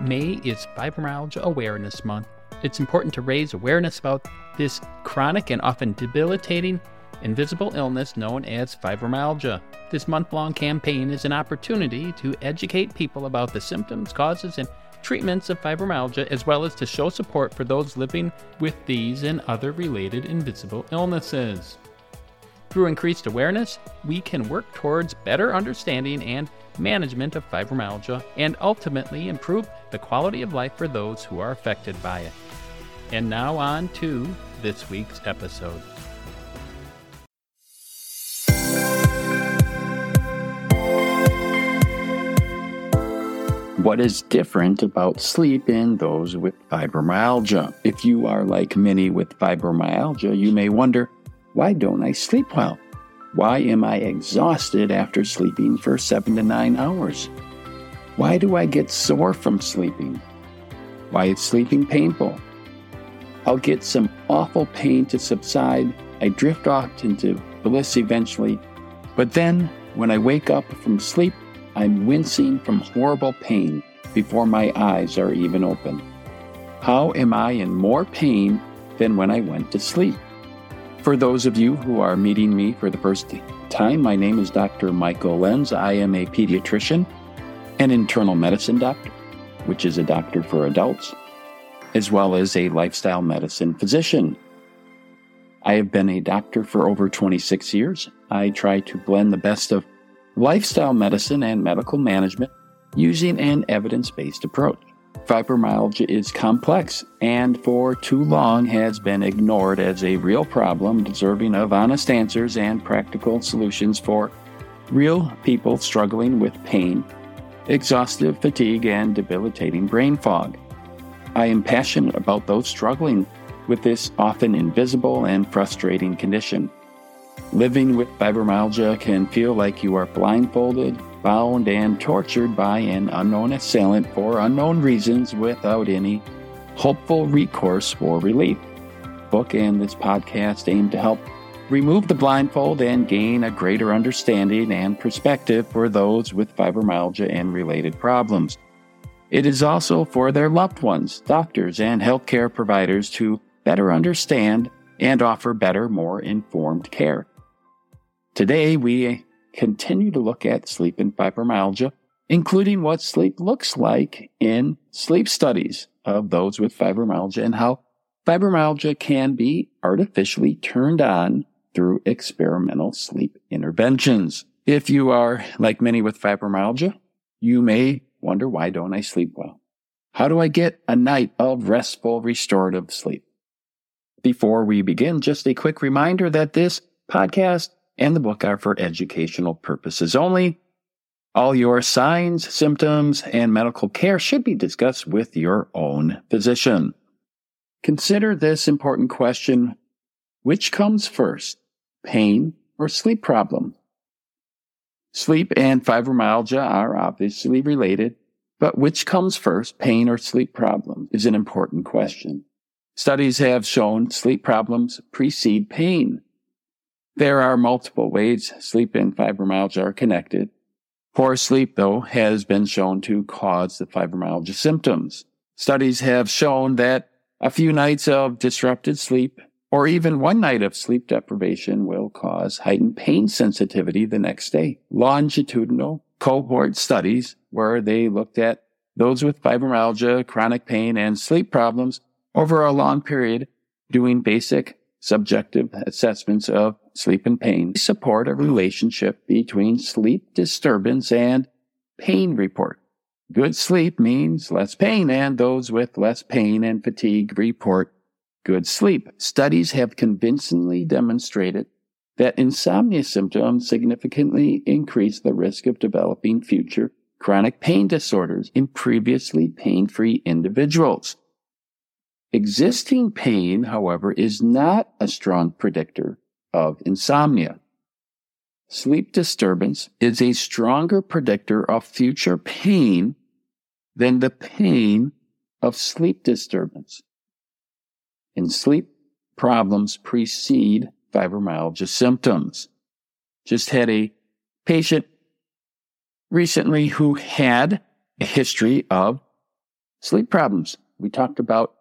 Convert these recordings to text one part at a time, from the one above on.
May is Fibromyalgia Awareness Month. It's important to raise awareness about this chronic and often debilitating invisible illness known as fibromyalgia. This month long campaign is an opportunity to educate people about the symptoms, causes, and treatments of fibromyalgia, as well as to show support for those living with these and other related invisible illnesses. Through increased awareness, we can work towards better understanding and management of fibromyalgia and ultimately improve the quality of life for those who are affected by it. And now on to this week's episode. What is different about sleep in those with fibromyalgia? If you are like many with fibromyalgia, you may wonder, why don't I sleep well? Why am I exhausted after sleeping for seven to nine hours? Why do I get sore from sleeping? Why is sleeping painful? I'll get some awful pain to subside. I drift off into bliss eventually. But then, when I wake up from sleep, I'm wincing from horrible pain before my eyes are even open. How am I in more pain than when I went to sleep? For those of you who are meeting me for the first time, my name is Dr. Michael Lenz. I am a pediatrician, an internal medicine doctor, which is a doctor for adults, as well as a lifestyle medicine physician. I have been a doctor for over 26 years. I try to blend the best of lifestyle medicine and medical management using an evidence based approach. Fibromyalgia is complex and for too long has been ignored as a real problem deserving of honest answers and practical solutions for real people struggling with pain, exhaustive fatigue, and debilitating brain fog. I am passionate about those struggling with this often invisible and frustrating condition. Living with fibromyalgia can feel like you are blindfolded, bound, and tortured by an unknown assailant for unknown reasons without any hopeful recourse for relief. Book and this podcast aim to help remove the blindfold and gain a greater understanding and perspective for those with fibromyalgia and related problems. It is also for their loved ones, doctors, and healthcare providers to better understand and offer better, more informed care. Today, we continue to look at sleep and fibromyalgia, including what sleep looks like in sleep studies of those with fibromyalgia and how fibromyalgia can be artificially turned on through experimental sleep interventions. If you are like many with fibromyalgia, you may wonder why don't I sleep well? How do I get a night of restful restorative sleep? Before we begin, just a quick reminder that this podcast and the book are for educational purposes only. All your signs, symptoms, and medical care should be discussed with your own physician. Consider this important question which comes first, pain or sleep problem? Sleep and fibromyalgia are obviously related, but which comes first, pain or sleep problem, is an important question. Studies have shown sleep problems precede pain. There are multiple ways sleep and fibromyalgia are connected. Poor sleep, though, has been shown to cause the fibromyalgia symptoms. Studies have shown that a few nights of disrupted sleep or even one night of sleep deprivation will cause heightened pain sensitivity the next day. Longitudinal cohort studies where they looked at those with fibromyalgia, chronic pain, and sleep problems over a long period doing basic subjective assessments of sleep and pain support a relationship between sleep disturbance and pain report. Good sleep means less pain, and those with less pain and fatigue report good sleep. Studies have convincingly demonstrated that insomnia symptoms significantly increase the risk of developing future chronic pain disorders in previously pain-free individuals. Existing pain, however, is not a strong predictor of insomnia. Sleep disturbance is a stronger predictor of future pain than the pain of sleep disturbance. In sleep, problems precede fibromyalgia symptoms. Just had a patient recently who had a history of sleep problems. We talked about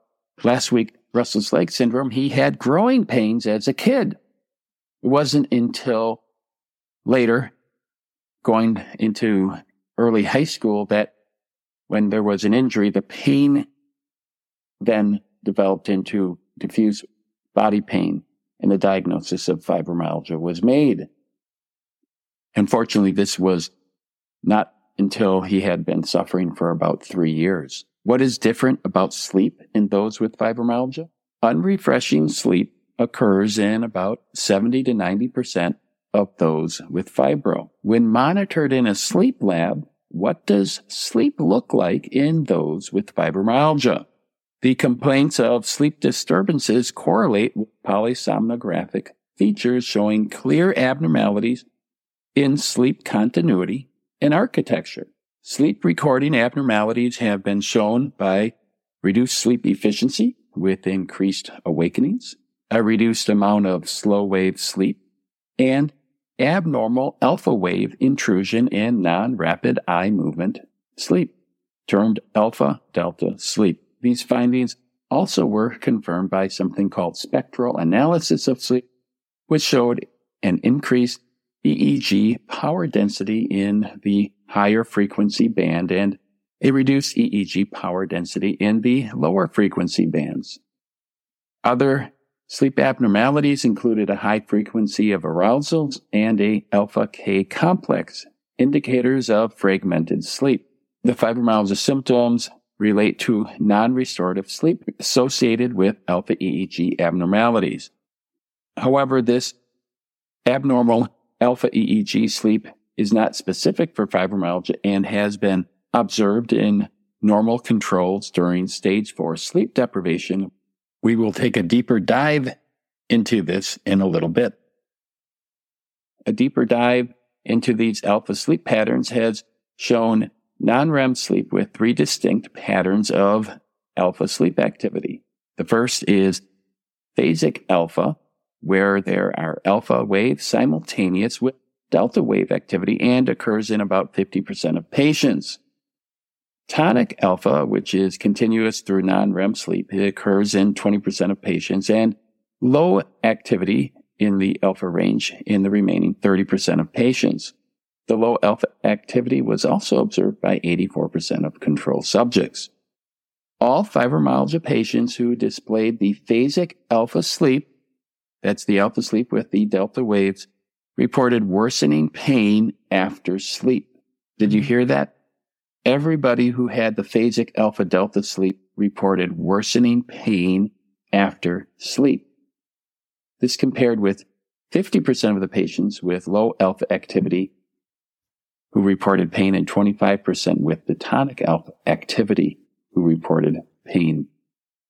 last week Restless leg syndrome. He had growing pains as a kid. It wasn't until later, going into early high school, that when there was an injury, the pain then developed into diffuse body pain and the diagnosis of fibromyalgia was made. Unfortunately, this was not until he had been suffering for about three years. What is different about sleep in those with fibromyalgia? Unrefreshing sleep occurs in about 70 to 90% of those with fibro. When monitored in a sleep lab, what does sleep look like in those with fibromyalgia? The complaints of sleep disturbances correlate with polysomnographic features showing clear abnormalities in sleep continuity and architecture. Sleep recording abnormalities have been shown by reduced sleep efficiency with increased awakenings, a reduced amount of slow wave sleep, and abnormal alpha wave intrusion in non-rapid eye movement sleep, termed alpha delta sleep. These findings also were confirmed by something called spectral analysis of sleep, which showed an increased EEG power density in the higher frequency band and a reduced EEG power density in the lower frequency bands. Other sleep abnormalities included a high frequency of arousals and a alpha K complex, indicators of fragmented sleep. The fibromyalgia symptoms relate to non-restorative sleep associated with alpha EEG abnormalities. However, this abnormal alpha EEG sleep is not specific for fibromyalgia and has been observed in normal controls during stage four sleep deprivation. We will take a deeper dive into this in a little bit. A deeper dive into these alpha sleep patterns has shown non-REM sleep with three distinct patterns of alpha sleep activity. The first is phasic alpha, where there are alpha waves simultaneous with delta wave activity and occurs in about 50% of patients. Tonic alpha, which is continuous through non-REM sleep, it occurs in 20% of patients and low activity in the alpha range in the remaining 30% of patients. The low alpha activity was also observed by 84% of control subjects. All fibromyalgia patients who displayed the phasic alpha sleep, that's the alpha sleep with the delta waves, reported worsening pain after sleep. Did you hear that? Everybody who had the phasic alpha delta sleep reported worsening pain after sleep. This compared with 50% of the patients with low alpha activity who reported pain, and 25% with the tonic alpha activity who reported pain.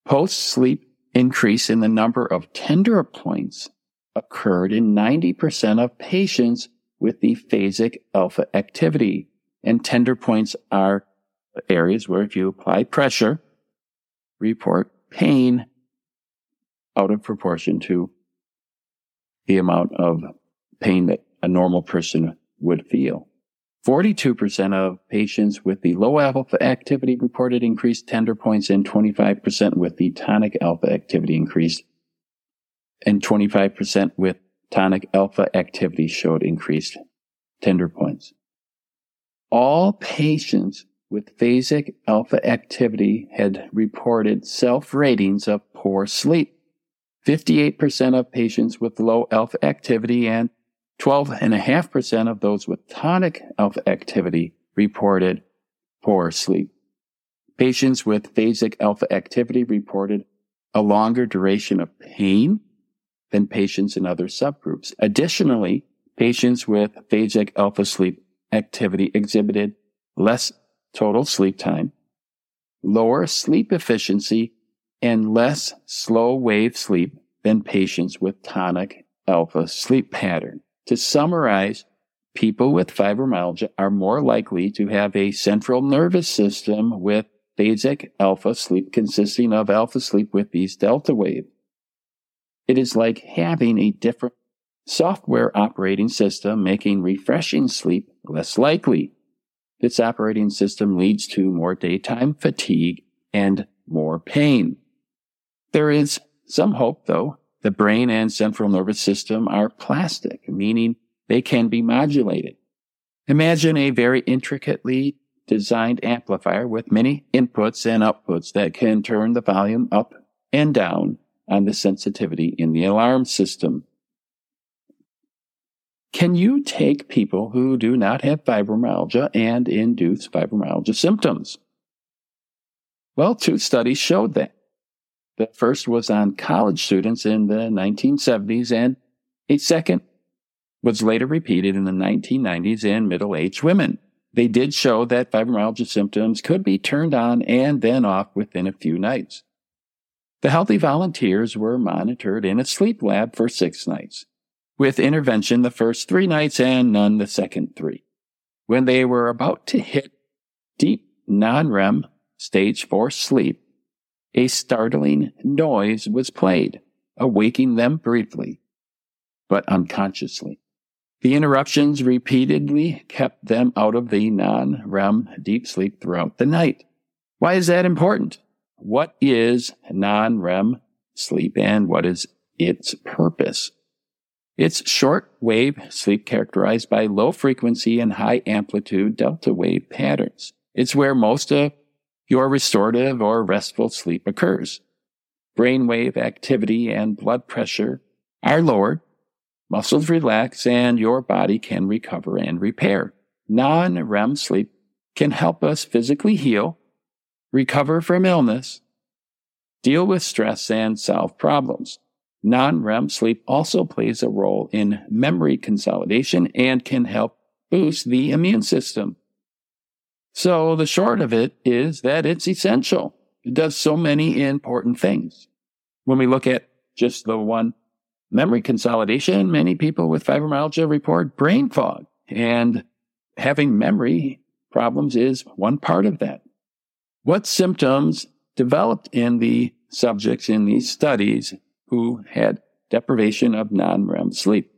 Post sleep increase in the number of tender points occurred in 90% of patients with the phasic alpha activity. And tender points are areas where if you apply pressure, report pain out of proportion to the amount of pain that a normal person would feel. 42% of patients with the low alpha activity reported increased tender points and 25% with the tonic alpha activity increased and 25% with tonic alpha activity showed increased tender points. All patients with phasic alpha activity had reported self ratings of poor sleep. 58% of patients with low alpha activity and 12.5% of those with tonic alpha activity reported poor sleep. Patients with phasic alpha activity reported a longer duration of pain than patients in other subgroups. Additionally, patients with phasic alpha sleep activity exhibited less total sleep time, lower sleep efficiency, and less slow wave sleep than patients with tonic alpha sleep pattern. To summarize, people with fibromyalgia are more likely to have a central nervous system with phasic alpha sleep consisting of alpha sleep with these delta waves. It is like having a different software operating system making refreshing sleep less likely. This operating system leads to more daytime fatigue and more pain. There is some hope, though. The brain and central nervous system are plastic, meaning they can be modulated. Imagine a very intricately designed amplifier with many inputs and outputs that can turn the volume up and down on the sensitivity in the alarm system. Can you take people who do not have fibromyalgia and induce fibromyalgia symptoms? Well, two studies showed that. The first was on college students in the 1970s, and a second was later repeated in the 1990s in middle aged women. They did show that fibromyalgia symptoms could be turned on and then off within a few nights. The healthy volunteers were monitored in a sleep lab for six nights, with intervention the first three nights and none the second three. When they were about to hit deep non-REM stage four sleep, a startling noise was played, awaking them briefly, but unconsciously. The interruptions repeatedly kept them out of the non-REM deep sleep throughout the night. Why is that important? What is non-REM sleep and what is its purpose? It's short wave sleep characterized by low frequency and high amplitude delta wave patterns. It's where most of your restorative or restful sleep occurs. Brainwave activity and blood pressure are lowered, muscles relax, and your body can recover and repair. Non-REM sleep can help us physically heal recover from illness, deal with stress, and solve problems. Non-REM sleep also plays a role in memory consolidation and can help boost the immune system. So the short of it is that it's essential. It does so many important things. When we look at just the one memory consolidation, many people with fibromyalgia report brain fog and having memory problems is one part of that. What symptoms developed in the subjects in these studies who had deprivation of non-REM sleep?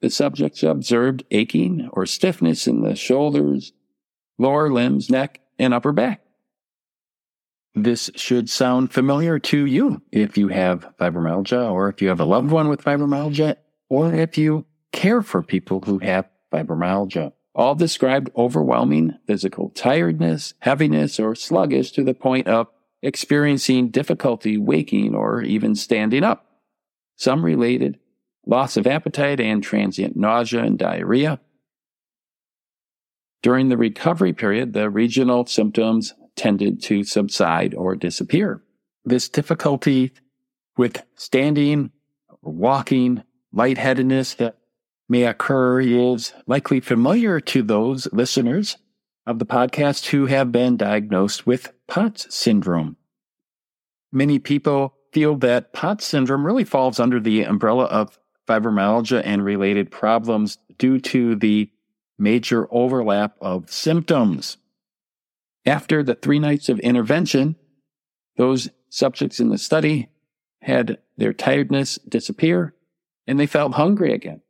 The subjects observed aching or stiffness in the shoulders, lower limbs, neck, and upper back. This should sound familiar to you if you have fibromyalgia or if you have a loved one with fibromyalgia or if you care for people who have fibromyalgia all described overwhelming physical tiredness, heaviness, or sluggish to the point of experiencing difficulty waking or even standing up. Some related loss of appetite and transient nausea and diarrhea. During the recovery period, the regional symptoms tended to subside or disappear. This difficulty with standing, or walking, lightheadedness that may occur is likely familiar to those listeners of the podcast who have been diagnosed with POTS syndrome. Many people feel that POTS syndrome really falls under the umbrella of fibromyalgia and related problems due to the major overlap of symptoms. After the three nights of intervention, those subjects in the study had their tiredness disappear and they felt hungry again.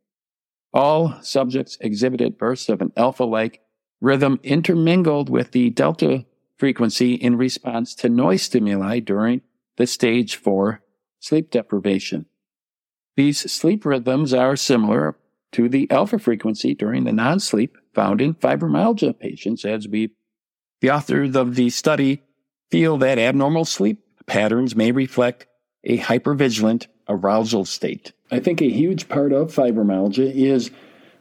All subjects exhibited bursts of an alpha like rhythm intermingled with the delta frequency in response to noise stimuli during the stage four sleep deprivation. These sleep rhythms are similar to the alpha frequency during the non-sleep found in fibromyalgia patients as we, the authors of the study feel that abnormal sleep patterns may reflect a hypervigilant arousal state. I think a huge part of fibromyalgia is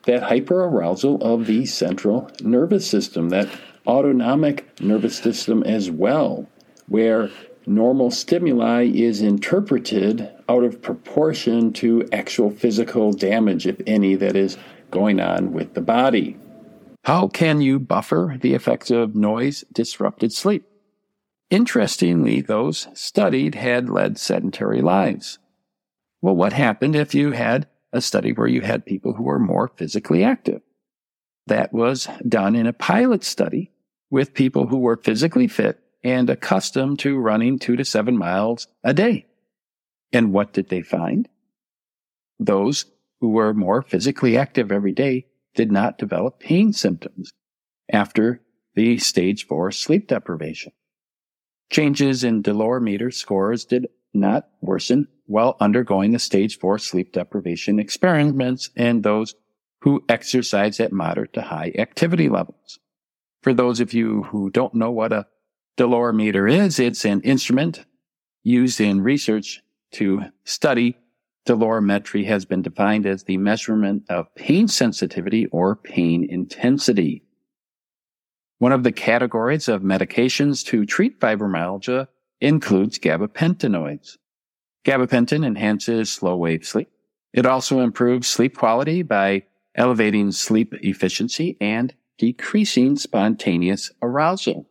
that hyperarousal of the central nervous system, that autonomic nervous system as well, where normal stimuli is interpreted out of proportion to actual physical damage, if any, that is going on with the body. How can you buffer the effects of noise disrupted sleep? Interestingly, those studied had led sedentary lives. Well, what happened if you had a study where you had people who were more physically active? That was done in a pilot study with people who were physically fit and accustomed to running two to seven miles a day. And what did they find? Those who were more physically active every day did not develop pain symptoms after the stage four sleep deprivation. Changes in dolorimeter scores did not worsen while undergoing the stage 4 sleep deprivation experiments in those who exercise at moderate to high activity levels. For those of you who don't know what a dolorimeter is, it's an instrument used in research to study dolorimetry has been defined as the measurement of pain sensitivity or pain intensity. One of the categories of medications to treat fibromyalgia includes gabapentinoids. Gabapentin enhances slow wave sleep. It also improves sleep quality by elevating sleep efficiency and decreasing spontaneous arousal.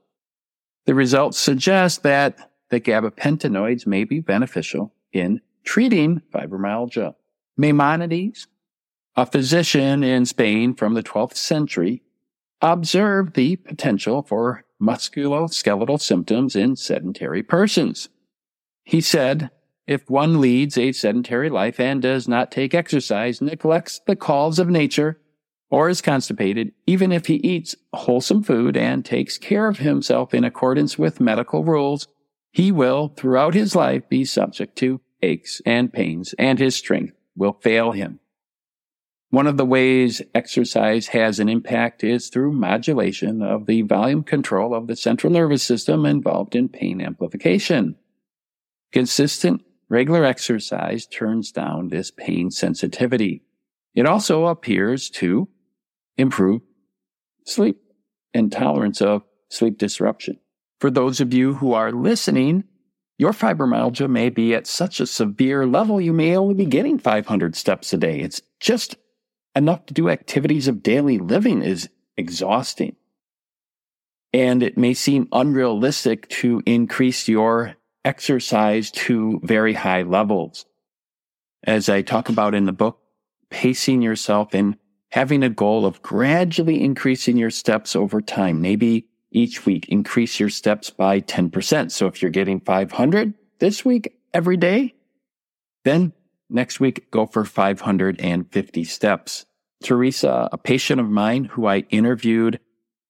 The results suggest that the gabapentinoids may be beneficial in treating fibromyalgia. Maimonides, a physician in Spain from the 12th century, observed the potential for musculoskeletal symptoms in sedentary persons. He said, if one leads a sedentary life and does not take exercise, neglects the calls of nature, or is constipated, even if he eats wholesome food and takes care of himself in accordance with medical rules, he will, throughout his life, be subject to aches and pains, and his strength will fail him. One of the ways exercise has an impact is through modulation of the volume control of the central nervous system involved in pain amplification. Consistent, regular exercise turns down this pain sensitivity. It also appears to improve sleep and tolerance of sleep disruption. For those of you who are listening, your fibromyalgia may be at such a severe level you may only be getting 500 steps a day. It's just enough to do activities of daily living is exhausting. And it may seem unrealistic to increase your exercise to very high levels. As I talk about in the book, pacing yourself and having a goal of gradually increasing your steps over time. Maybe each week increase your steps by 10%. So if you're getting 500 this week every day, then next week go for 550 steps. Teresa, a patient of mine who I interviewed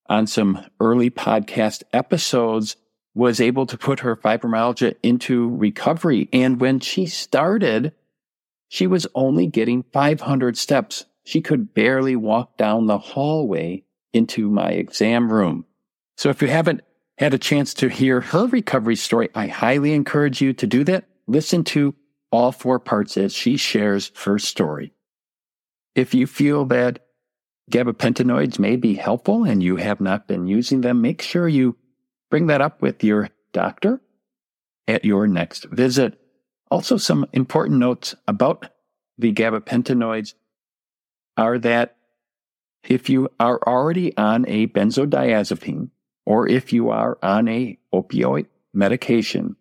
on some early podcast episodes, was able to put her fibromyalgia into recovery. And when she started, she was only getting 500 steps. She could barely walk down the hallway into my exam room. So if you haven't had a chance to hear her recovery story, I highly encourage you to do that. Listen to all four parts as she shares her story. If you feel that gabapentinoids may be helpful and you have not been using them, make sure you bring that up with your doctor at your next visit. Also, some important notes about the gabapentinoids are that if you are already on a benzodiazepine, or if you are on a opioid medication,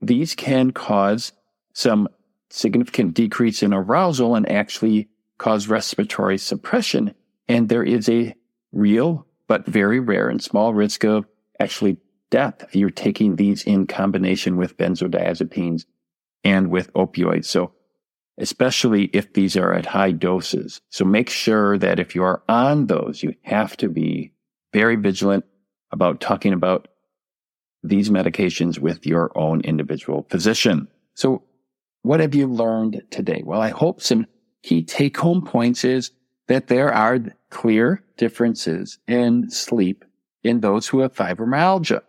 these can cause some significant decrease in arousal and actually cause respiratory suppression. And there is a real, but very rare and small risk of actually death if you're taking these in combination with benzodiazepines and with opioids. So, especially if these are at high doses. So make sure that if you are on those, you have to be very vigilant about talking about these medications with your own individual physician. So what have you learned today? Well, I hope some key take home points is that there are clear differences in sleep in those who have fibromyalgia.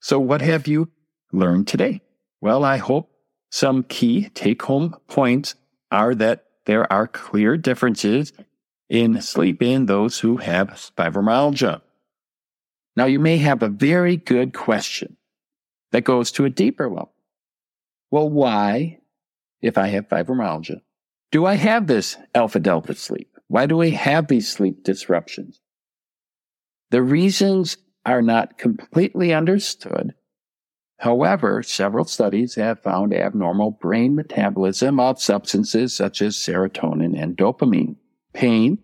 So what have you learned today? Well, I hope some key take home points are that there are clear differences in sleep in those who have fibromyalgia. Now, you may have a very good question that goes to a deeper level. Well, why, if I have fibromyalgia, do I have this alpha delta sleep? Why do I have these sleep disruptions? The reasons are not completely understood. However, several studies have found abnormal brain metabolism of substances such as serotonin and dopamine pain,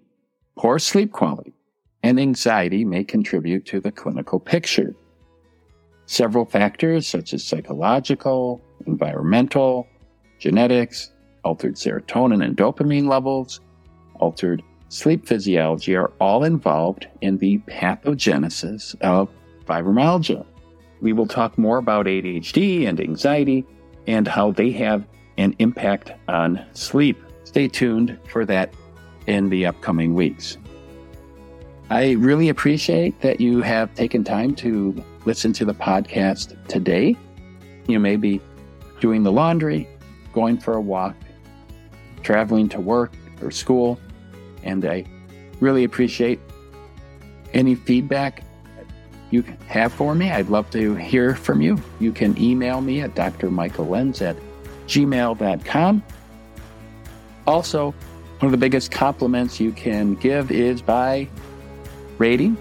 poor sleep quality, and anxiety may contribute to the clinical picture. Several factors such as psychological, environmental, genetics, altered serotonin and dopamine levels, altered sleep physiology are all involved in the pathogenesis of fibromyalgia. We will talk more about ADHD and anxiety and how they have an impact on sleep. Stay tuned for that in the upcoming weeks. I really appreciate that you have taken time to listen to the podcast today. You may be doing the laundry, going for a walk, traveling to work or school, and I really appreciate any feedback you have for me. I'd love to hear from you. You can email me at drmichaellenz at gmail.com. Also, one of the biggest compliments you can give is by rating,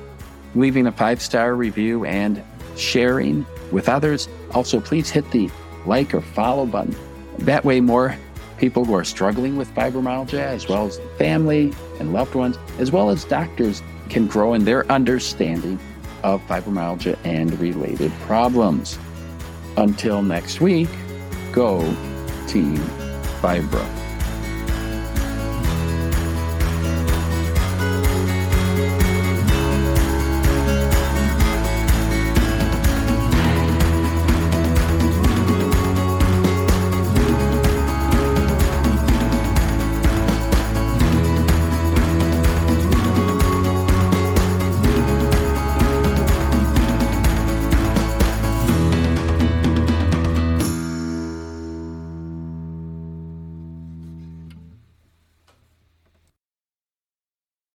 leaving a five star review, and sharing with others. Also, please hit the like or follow button. That way, more people who are struggling with fibromyalgia, as well as family and loved ones, as well as doctors, can grow in their understanding of fibromyalgia and related problems. Until next week, go Team Fibro.